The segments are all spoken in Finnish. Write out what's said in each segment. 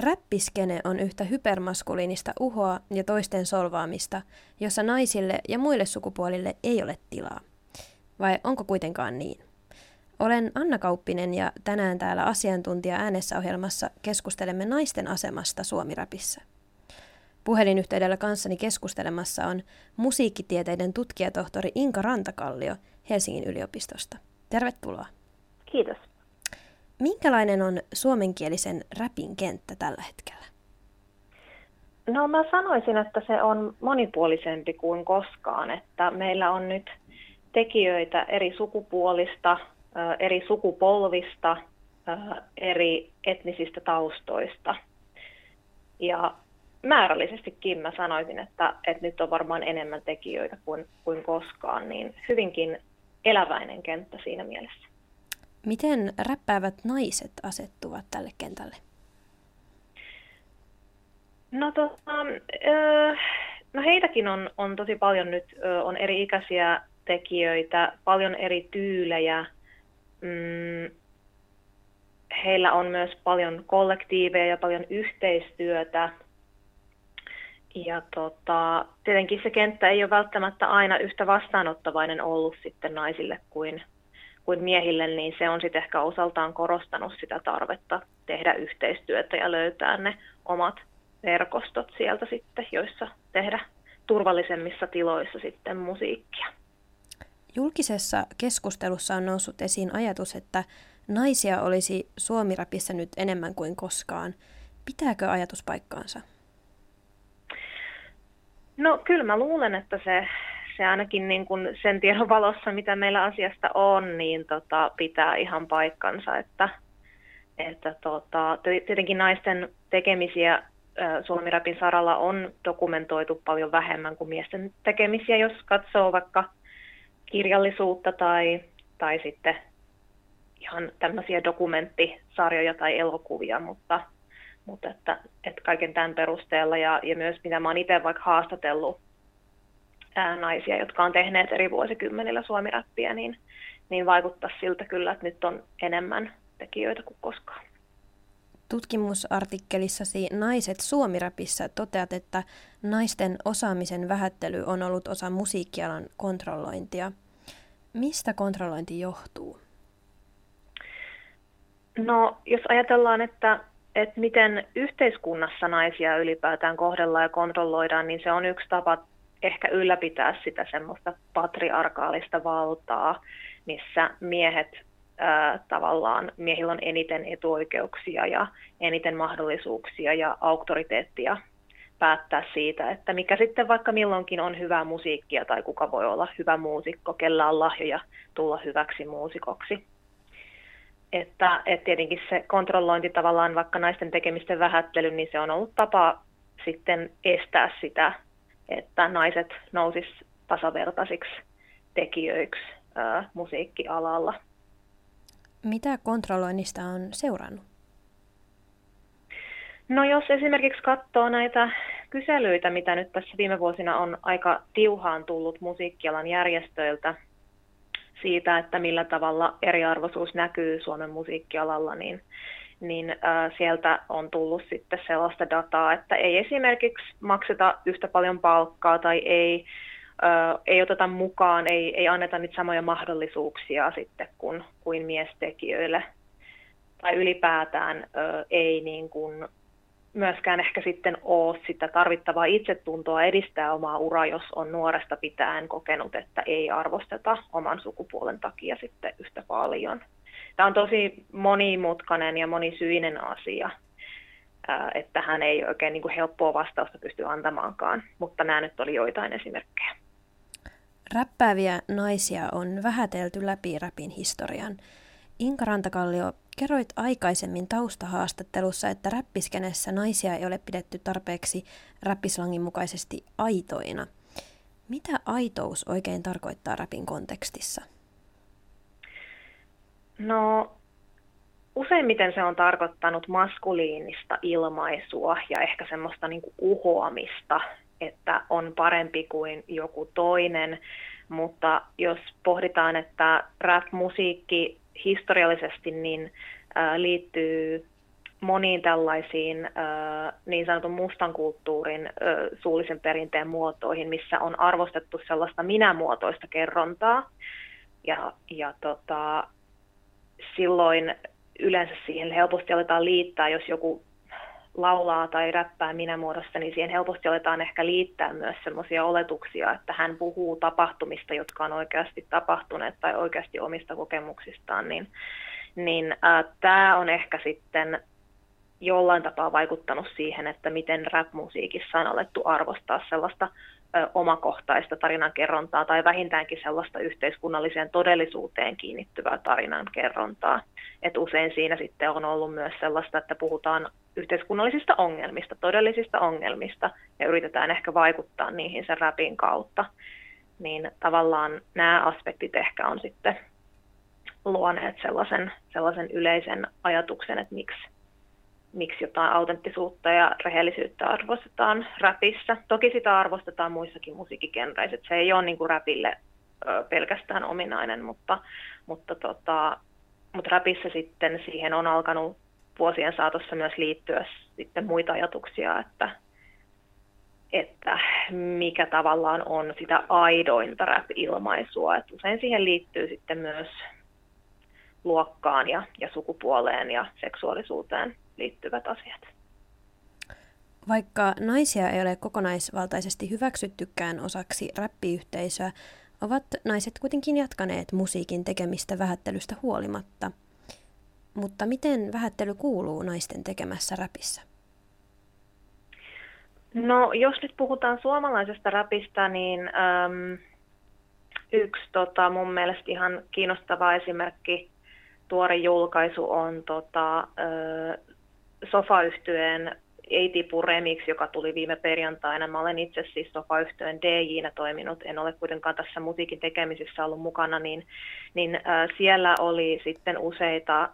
Räppiskene on yhtä hypermaskuliinista uhoa ja toisten solvaamista, jossa naisille ja muille sukupuolille ei ole tilaa. Vai onko kuitenkaan niin? Olen Anna Kauppinen ja tänään täällä asiantuntija äänessä ohjelmassa keskustelemme naisten asemasta Suomiräpissä. Puhelinyhteydellä kanssani keskustelemassa on musiikkitieteiden tutkijatohtori Inka Rantakallio Helsingin yliopistosta. Tervetuloa. Kiitos. Minkälainen on suomenkielisen räpin kenttä tällä hetkellä? No mä sanoisin, että se on monipuolisempi kuin koskaan, että meillä on nyt tekijöitä eri sukupuolista, eri sukupolvista, eri etnisistä taustoista. Ja määrällisestikin mä sanoisin, että, että nyt on varmaan enemmän tekijöitä kuin, kuin koskaan, niin hyvinkin eläväinen kenttä siinä mielessä. Miten räppäävät naiset asettuvat tälle kentälle? No, tota, no heitäkin on, on tosi paljon nyt, on eri ikäisiä tekijöitä, paljon eri tyylejä. Mm, heillä on myös paljon kollektiiveja ja paljon yhteistyötä. Ja tota, tietenkin se kenttä ei ole välttämättä aina yhtä vastaanottavainen ollut sitten naisille kuin, kuin miehille, niin se on sitten ehkä osaltaan korostanut sitä tarvetta tehdä yhteistyötä ja löytää ne omat verkostot sieltä sitten, joissa tehdä turvallisemmissa tiloissa sitten musiikkia. Julkisessa keskustelussa on noussut esiin ajatus, että naisia olisi suomirapissa nyt enemmän kuin koskaan. Pitääkö ajatus paikkaansa? No kyllä mä luulen, että se, se ainakin niin kuin sen tiedon valossa, mitä meillä asiasta on, niin tota, pitää ihan paikkansa, että, että tota, tietenkin naisten tekemisiä Suomi-rapin saralla on dokumentoitu paljon vähemmän kuin miesten tekemisiä, jos katsoo vaikka kirjallisuutta tai, tai sitten ihan tämmöisiä dokumenttisarjoja tai elokuvia, mutta, mutta että, että kaiken tämän perusteella ja, ja myös mitä mä oon itse vaikka haastatellut ää, naisia, jotka on tehneet eri vuosikymmenillä suomiräppiä, niin, niin vaikuttaa siltä kyllä, että nyt on enemmän tekijöitä kuin koskaan. Tutkimusartikkelissasi Naiset Suomiräpissä toteat, että naisten osaamisen vähättely on ollut osa musiikkialan kontrollointia. Mistä kontrollointi johtuu? No, jos ajatellaan, että, että miten yhteiskunnassa naisia ylipäätään kohdellaan ja kontrolloidaan, niin se on yksi tapa ehkä ylläpitää sitä semmoista patriarkaalista valtaa, missä miehet ää, tavallaan, miehillä on eniten etuoikeuksia ja eniten mahdollisuuksia ja auktoriteettia päättää siitä, että mikä sitten vaikka milloinkin on hyvää musiikkia tai kuka voi olla hyvä muusikko, kellä on lahjoja tulla hyväksi muusikoksi. Että, että tietenkin se kontrollointi tavallaan vaikka naisten tekemisten vähättely, niin se on ollut tapa sitten estää sitä, että naiset nousis tasavertaisiksi tekijöiksi ää, musiikkialalla. Mitä kontrolloinnista on seurannut? No jos esimerkiksi katsoo näitä kyselyitä, mitä nyt tässä viime vuosina on aika tiuhaan tullut musiikkialan järjestöiltä siitä, että millä tavalla eriarvoisuus näkyy Suomen musiikkialalla, niin, niin äh, sieltä on tullut sitten sellaista dataa, että ei esimerkiksi makseta yhtä paljon palkkaa tai ei, äh, ei oteta mukaan, ei, ei anneta niitä samoja mahdollisuuksia sitten kuin, kuin miestekijöille tai ylipäätään äh, ei niin kuin myöskään ehkä sitten ole sitä tarvittavaa itsetuntoa edistää omaa uraa, jos on nuoresta pitäen kokenut, että ei arvosteta oman sukupuolen takia sitten yhtä paljon. Tämä on tosi monimutkainen ja monisyinen asia, että hän ei oikein niin kuin helppoa vastausta pysty antamaankaan, mutta nämä nyt oli joitain esimerkkejä. Räppääviä naisia on vähätelty läpi räpin historian. Inka Rantakallio, Kerroit aikaisemmin taustahaastattelussa, että räppiskenessä naisia ei ole pidetty tarpeeksi räppislangin mukaisesti aitoina. Mitä aitous oikein tarkoittaa räpin kontekstissa? No, useimmiten se on tarkoittanut maskuliinista ilmaisua ja ehkä semmoista niin uhoamista, että on parempi kuin joku toinen. Mutta jos pohditaan, että rap-musiikki historiallisesti niin liittyy moniin tällaisiin niin sanotun mustan kulttuurin suullisen perinteen muotoihin, missä on arvostettu sellaista minämuotoista kerrontaa. Ja, ja tota, silloin yleensä siihen helposti aletaan liittää, jos joku laulaa tai räppää minämuodossa, niin siihen helposti aletaan ehkä liittää myös sellaisia oletuksia, että hän puhuu tapahtumista, jotka on oikeasti tapahtuneet tai oikeasti omista kokemuksistaan, niin, niin äh, tämä on ehkä sitten jollain tapaa vaikuttanut siihen, että miten rap-musiikissa on alettu arvostaa sellaista omakohtaista tarinankerrontaa tai vähintäänkin sellaista yhteiskunnalliseen todellisuuteen kiinnittyvää tarinankerrontaa. Et usein siinä sitten on ollut myös sellaista, että puhutaan yhteiskunnallisista ongelmista, todellisista ongelmista ja yritetään ehkä vaikuttaa niihin sen rapin kautta. Niin tavallaan nämä aspektit ehkä on sitten luoneet sellaisen, sellaisen yleisen ajatuksen, että miksi miksi jotain autenttisuutta ja rehellisyyttä arvostetaan rapissa. Toki sitä arvostetaan muissakin musiikkikenreissä, se ei ole niin kuin rapille ö, pelkästään ominainen, mutta, mutta, tota, mutta rapissa sitten siihen on alkanut vuosien saatossa myös liittyä sitten muita ajatuksia, että, että mikä tavallaan on sitä aidointa rap-ilmaisua. että usein siihen liittyy sitten myös luokkaan ja, ja sukupuoleen ja seksuaalisuuteen liittyvät asiat. Vaikka naisia ei ole kokonaisvaltaisesti hyväksyttykään osaksi räppiyhteisöä, ovat naiset kuitenkin jatkaneet musiikin tekemistä vähättelystä huolimatta. Mutta miten vähättely kuuluu naisten tekemässä räpissä? No, jos nyt puhutaan suomalaisesta räpistä, niin äm, yksi tota, mun mielestä ihan kiinnostava esimerkki, tuore julkaisu on tota, Sofayhtyeen ei tipu remix, joka tuli viime perjantaina. Mä olen itse siis Sofayhtyeen DJ-nä toiminut, en ole kuitenkaan tässä musiikin tekemisissä ollut mukana, niin, niin äh, siellä oli sitten useita äh,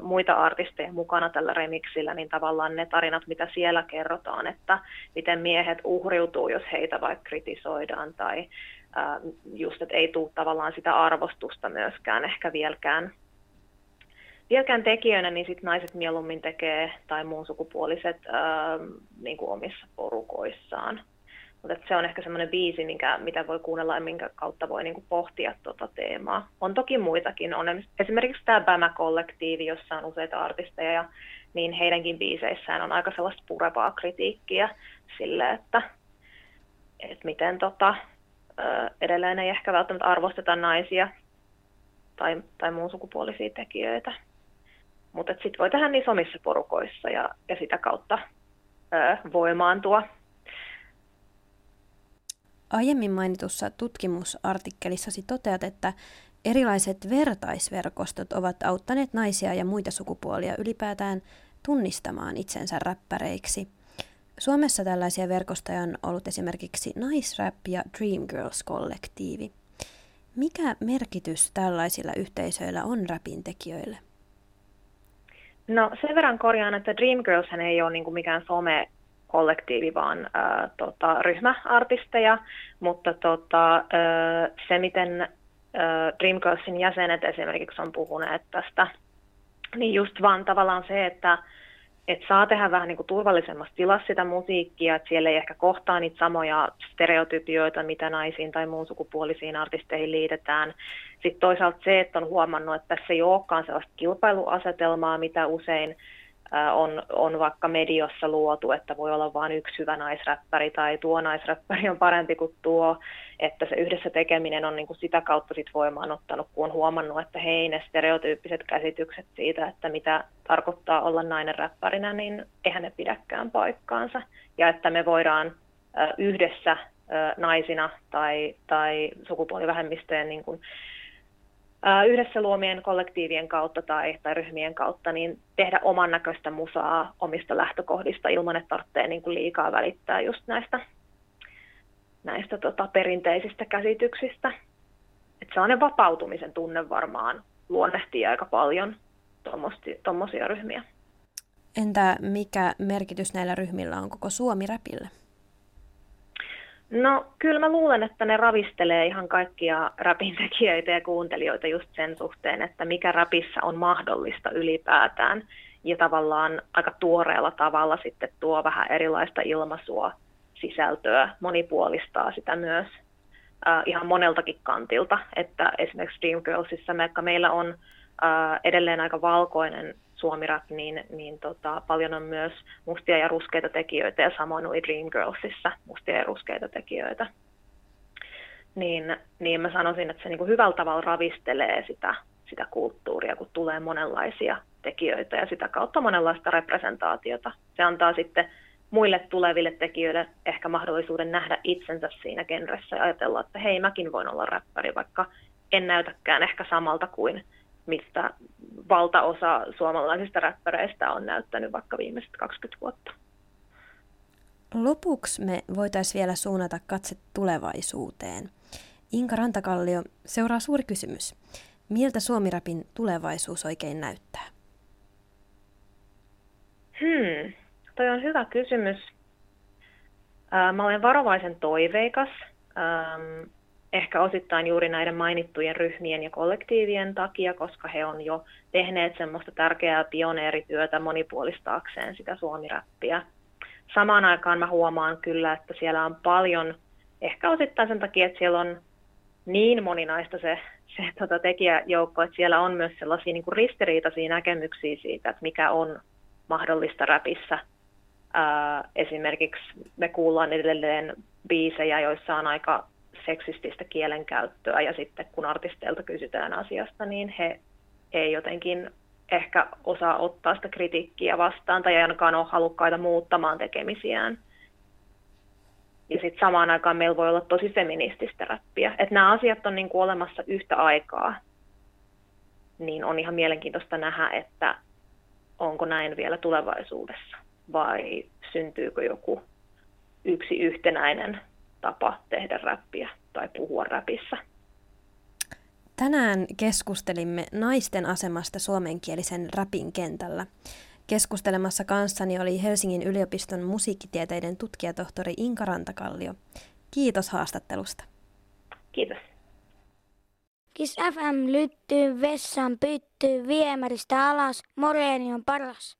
muita artisteja mukana tällä remixillä, niin tavallaan ne tarinat, mitä siellä kerrotaan, että miten miehet uhriutuu, jos heitä vaikka kritisoidaan tai äh, just, että ei tule tavallaan sitä arvostusta myöskään ehkä vieläkään vieläkään tekijöinä, niin sit naiset mieluummin tekee tai muun sukupuoliset ää, ähm, niin kuin omissa porukoissaan. Mutta se on ehkä semmoinen biisi, minkä, mitä voi kuunnella ja minkä kautta voi niin kuin pohtia tuota teemaa. On toki muitakin. On esimerkiksi tämä Bämä-kollektiivi, jossa on useita artisteja, ja niin heidänkin biiseissään on aika sellaista purevaa kritiikkiä sille, että, että miten tota, edelleen ei ehkä välttämättä arvosteta naisia tai, tai muun sukupuolisia tekijöitä. Mutta sitten voi tehdä niissä omissa porukoissa ja, ja sitä kautta ö, voimaantua. Aiemmin mainitussa tutkimusartikkelissasi toteat, että erilaiset vertaisverkostot ovat auttaneet naisia ja muita sukupuolia ylipäätään tunnistamaan itsensä räppäreiksi. Suomessa tällaisia verkostoja on ollut esimerkiksi Naisrap ja Dreamgirls-kollektiivi. Mikä merkitys tällaisilla yhteisöillä on rapin tekijöille? No sen verran korjaan, että Dreamgirls ei ole niin mikään some kollektiivi, vaan ää, tota, ryhmäartisteja, mutta tota, ää, se, miten ää, Dreamgirlsin jäsenet esimerkiksi on puhuneet tästä, niin just vaan tavallaan se, että että saa tehdä vähän niin kuin turvallisemmassa tilassa sitä musiikkia, että siellä ei ehkä kohtaa niitä samoja stereotypioita, mitä naisiin tai muun sukupuolisiin artisteihin liitetään. Sitten toisaalta se, että on huomannut, että tässä ei olekaan sellaista kilpailuasetelmaa, mitä usein on, on vaikka mediossa luotu, että voi olla vain yksi hyvä naisräppäri tai tuo naisräppäri on parempi kuin tuo, että se yhdessä tekeminen on niin kuin sitä kautta sit voimaan ottanut, kun on huomannut, että hei ne stereotyyppiset käsitykset siitä, että mitä tarkoittaa olla nainen räppärinä, niin eihän ne pidäkään paikkaansa. Ja että me voidaan yhdessä naisina tai, tai sukupuolivähemmistöjen niin kuin yhdessä luomien kollektiivien kautta tai, tai ryhmien kautta niin tehdä oman näköistä musaa omista lähtökohdista ilman, että tarvitsee niin kuin liikaa välittää just näistä, näistä tota, perinteisistä käsityksistä. Et sellainen vapautumisen tunne varmaan luonnehtii aika paljon tuommoisia ryhmiä. Entä mikä merkitys näillä ryhmillä on koko Suomi-räpille? No kyllä mä luulen, että ne ravistelee ihan kaikkia rapintekijöitä ja kuuntelijoita just sen suhteen, että mikä rapissa on mahdollista ylipäätään. ja tavallaan aika tuoreella tavalla sitten tuo vähän erilaista ilmaisua, sisältöä, monipuolistaa sitä myös äh, ihan moneltakin kantilta, että esimerkiksi Dreamgirlsissa, vaikka meillä on äh, edelleen aika valkoinen suomirap, niin, niin tota, paljon on myös mustia ja ruskeita tekijöitä ja samoin oli Dreamgirlsissa mustia ja ruskeita tekijöitä. Niin, niin mä sanoisin, että se niin kuin hyvällä tavalla ravistelee sitä, sitä kulttuuria, kun tulee monenlaisia tekijöitä ja sitä kautta monenlaista representaatiota. Se antaa sitten muille tuleville tekijöille ehkä mahdollisuuden nähdä itsensä siinä genressä ja ajatella, että hei, mäkin voin olla räppäri, vaikka en näytäkään ehkä samalta kuin mistä valtaosa suomalaisista räppäreistä on näyttänyt vaikka viimeiset 20 vuotta. Lopuksi me voitaisiin vielä suunnata katse tulevaisuuteen. Inka Rantakallio, seuraa suuri kysymys. Miltä suomirapin tulevaisuus oikein näyttää? Hmm, toi on hyvä kysymys. Mä olen varovaisen toiveikas, ehkä osittain juuri näiden mainittujen ryhmien ja kollektiivien takia, koska he on jo tehneet semmoista tärkeää pioneerityötä monipuolistaakseen sitä suomiräppiä. Samaan aikaan mä huomaan kyllä, että siellä on paljon, ehkä osittain sen takia, että siellä on niin moninaista se, se tota, tekijäjoukko, että siellä on myös sellaisia niin kuin ristiriitaisia näkemyksiä siitä, että mikä on mahdollista räpissä Ää, esimerkiksi me kuullaan edelleen biisejä, joissa on aika seksististä kielenkäyttöä ja sitten kun artisteilta kysytään asiasta, niin he ei jotenkin ehkä osaa ottaa sitä kritiikkiä vastaan tai ei ainakaan ole halukkaita muuttamaan tekemisiään. Ja sitten samaan aikaan meillä voi olla tosi feminististä räppiä. Että nämä asiat on niinku olemassa yhtä aikaa. Niin on ihan mielenkiintoista nähdä, että onko näin vielä tulevaisuudessa vai syntyykö joku yksi yhtenäinen tapa tehdä räppiä räpissä. Tänään keskustelimme naisten asemasta suomenkielisen räpin kentällä. Keskustelemassa kanssani oli Helsingin yliopiston musiikkitieteiden tutkijatohtori Inka Rantakallio. Kiitos haastattelusta. Kiitos. Kis FM lyttyy, vessan pyttyy, viemäristä alas, moreeni on paras.